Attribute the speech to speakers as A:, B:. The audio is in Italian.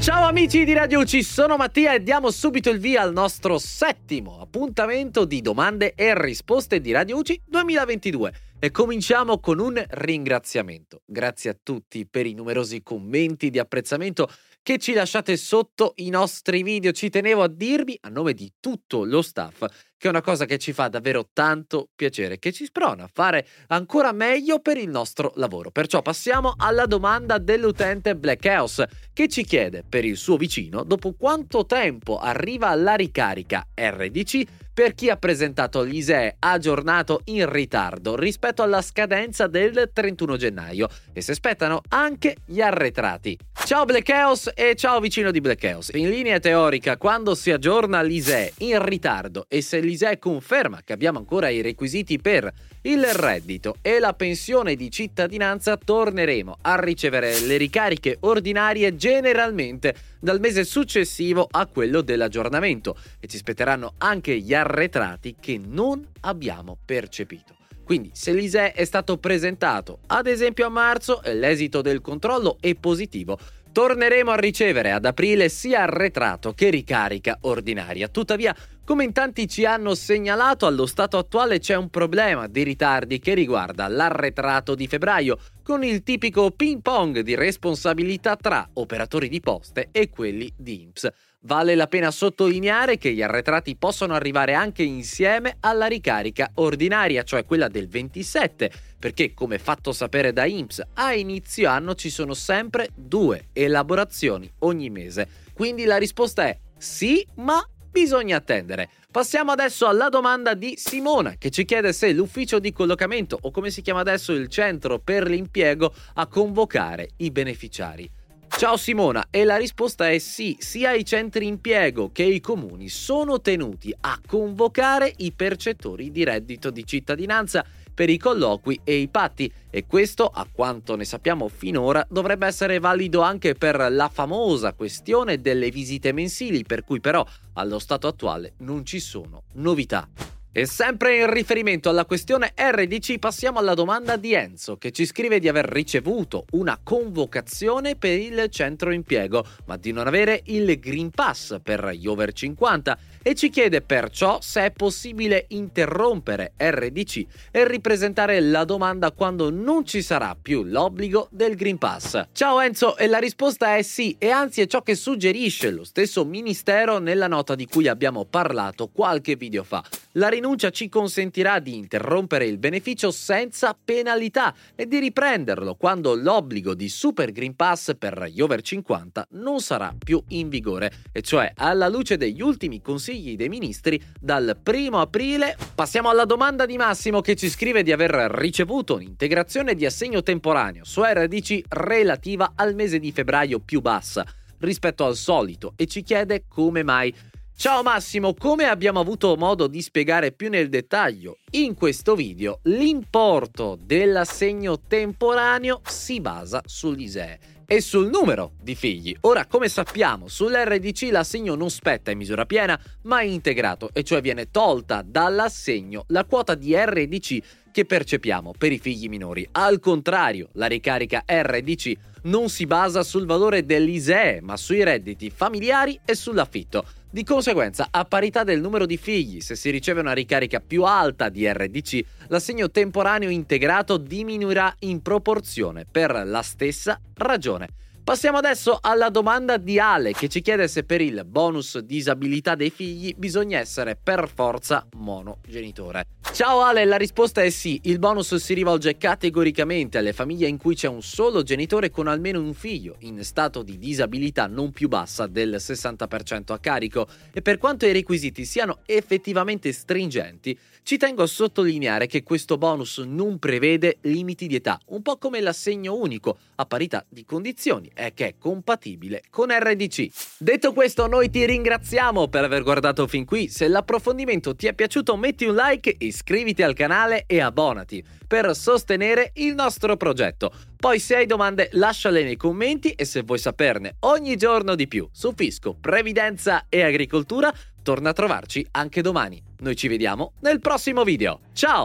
A: Ciao amici di Radio UC, sono Mattia e diamo subito il via al nostro settimo appuntamento di domande e risposte di Radio UC 2022. E cominciamo con un ringraziamento. Grazie a tutti per i numerosi commenti di apprezzamento che ci lasciate sotto i nostri video. Ci tenevo a dirvi, a nome di tutto lo staff, che è una cosa che ci fa davvero tanto piacere, che ci sprona a fare ancora meglio per il nostro lavoro. Perciò passiamo alla domanda dell'utente Black House, che ci chiede per il suo vicino dopo quanto tempo arriva la ricarica RDC per chi ha presentato l'ISEE aggiornato in ritardo rispetto alla scadenza del 31 gennaio e si aspettano anche gli arretrati. Ciao Black Chaos e ciao vicino di Black Chaos. In linea teorica, quando si aggiorna l'ISEE in ritardo e se l'ISEE conferma che abbiamo ancora i requisiti per il reddito e la pensione di cittadinanza, torneremo a ricevere le ricariche ordinarie generalmente dal mese successivo a quello dell'aggiornamento e ci spetteranno anche gli arretrati che non abbiamo percepito. Quindi se l'ISEE è stato presentato ad esempio a marzo e l'esito del controllo è positivo, torneremo a ricevere ad aprile sia arretrato che ricarica ordinaria. Tuttavia, come in tanti ci hanno segnalato, allo stato attuale c'è un problema di ritardi che riguarda l'arretrato di febbraio, con il tipico ping pong di responsabilità tra operatori di poste e quelli di INPS. Vale la pena sottolineare che gli arretrati possono arrivare anche insieme alla ricarica ordinaria, cioè quella del 27, perché come fatto sapere da INPS, a inizio anno ci sono sempre due elaborazioni ogni mese. Quindi la risposta è sì, ma bisogna attendere. Passiamo adesso alla domanda di Simona che ci chiede se l'ufficio di collocamento o come si chiama adesso il centro per l'impiego a convocare i beneficiari. Ciao Simona e la risposta è sì, sia i centri impiego che i comuni sono tenuti a convocare i percettori di reddito di cittadinanza per i colloqui e i patti e questo, a quanto ne sappiamo finora, dovrebbe essere valido anche per la famosa questione delle visite mensili, per cui però allo stato attuale non ci sono novità. E sempre in riferimento alla questione RDC passiamo alla domanda di Enzo che ci scrive di aver ricevuto una convocazione per il centro impiego ma di non avere il Green Pass per gli over 50 e ci chiede perciò se è possibile interrompere RDC e ripresentare la domanda quando non ci sarà più l'obbligo del Green Pass. Ciao Enzo e la risposta è sì e anzi è ciò che suggerisce lo stesso ministero nella nota di cui abbiamo parlato qualche video fa. La rinuncia ci consentirà di interrompere il beneficio senza penalità e di riprenderlo quando l'obbligo di Super Green Pass per gli over 50 non sarà più in vigore, e cioè alla luce degli ultimi consigli dei ministri dal 1 aprile. Passiamo alla domanda di Massimo che ci scrive di aver ricevuto un'integrazione di assegno temporaneo su RDC relativa al mese di febbraio più bassa rispetto al solito e ci chiede come mai. Ciao Massimo, come abbiamo avuto modo di spiegare più nel dettaglio in questo video, l'importo dell'assegno temporaneo si basa sull'ISEE e sul numero di figli. Ora, come sappiamo, sull'RDC l'assegno non spetta in misura piena, ma è integrato, e cioè viene tolta dall'assegno la quota di RDC che percepiamo per i figli minori. Al contrario, la ricarica RDC non si basa sul valore dell'ISEE, ma sui redditi familiari e sull'affitto. Di conseguenza, a parità del numero di figli, se si riceve una ricarica più alta di RDC, l'assegno temporaneo integrato diminuirà in proporzione per la stessa ragione. Passiamo adesso alla domanda di Ale che ci chiede se per il bonus disabilità dei figli bisogna essere per forza monogenitore. Ciao Ale, la risposta è sì, il bonus si rivolge categoricamente alle famiglie in cui c'è un solo genitore con almeno un figlio in stato di disabilità non più bassa del 60% a carico e per quanto i requisiti siano effettivamente stringenti, ci tengo a sottolineare che questo bonus non prevede limiti di età, un po' come l'assegno unico, a parità di condizioni e che è compatibile con RDC. Detto questo, noi ti ringraziamo per aver guardato fin qui. Se l'approfondimento ti è piaciuto, metti un like, iscriviti al canale e abbonati per sostenere il nostro progetto. Poi se hai domande lasciale nei commenti e se vuoi saperne ogni giorno di più su fisco, previdenza e agricoltura, torna a trovarci anche domani. Noi ci vediamo nel prossimo video. Ciao!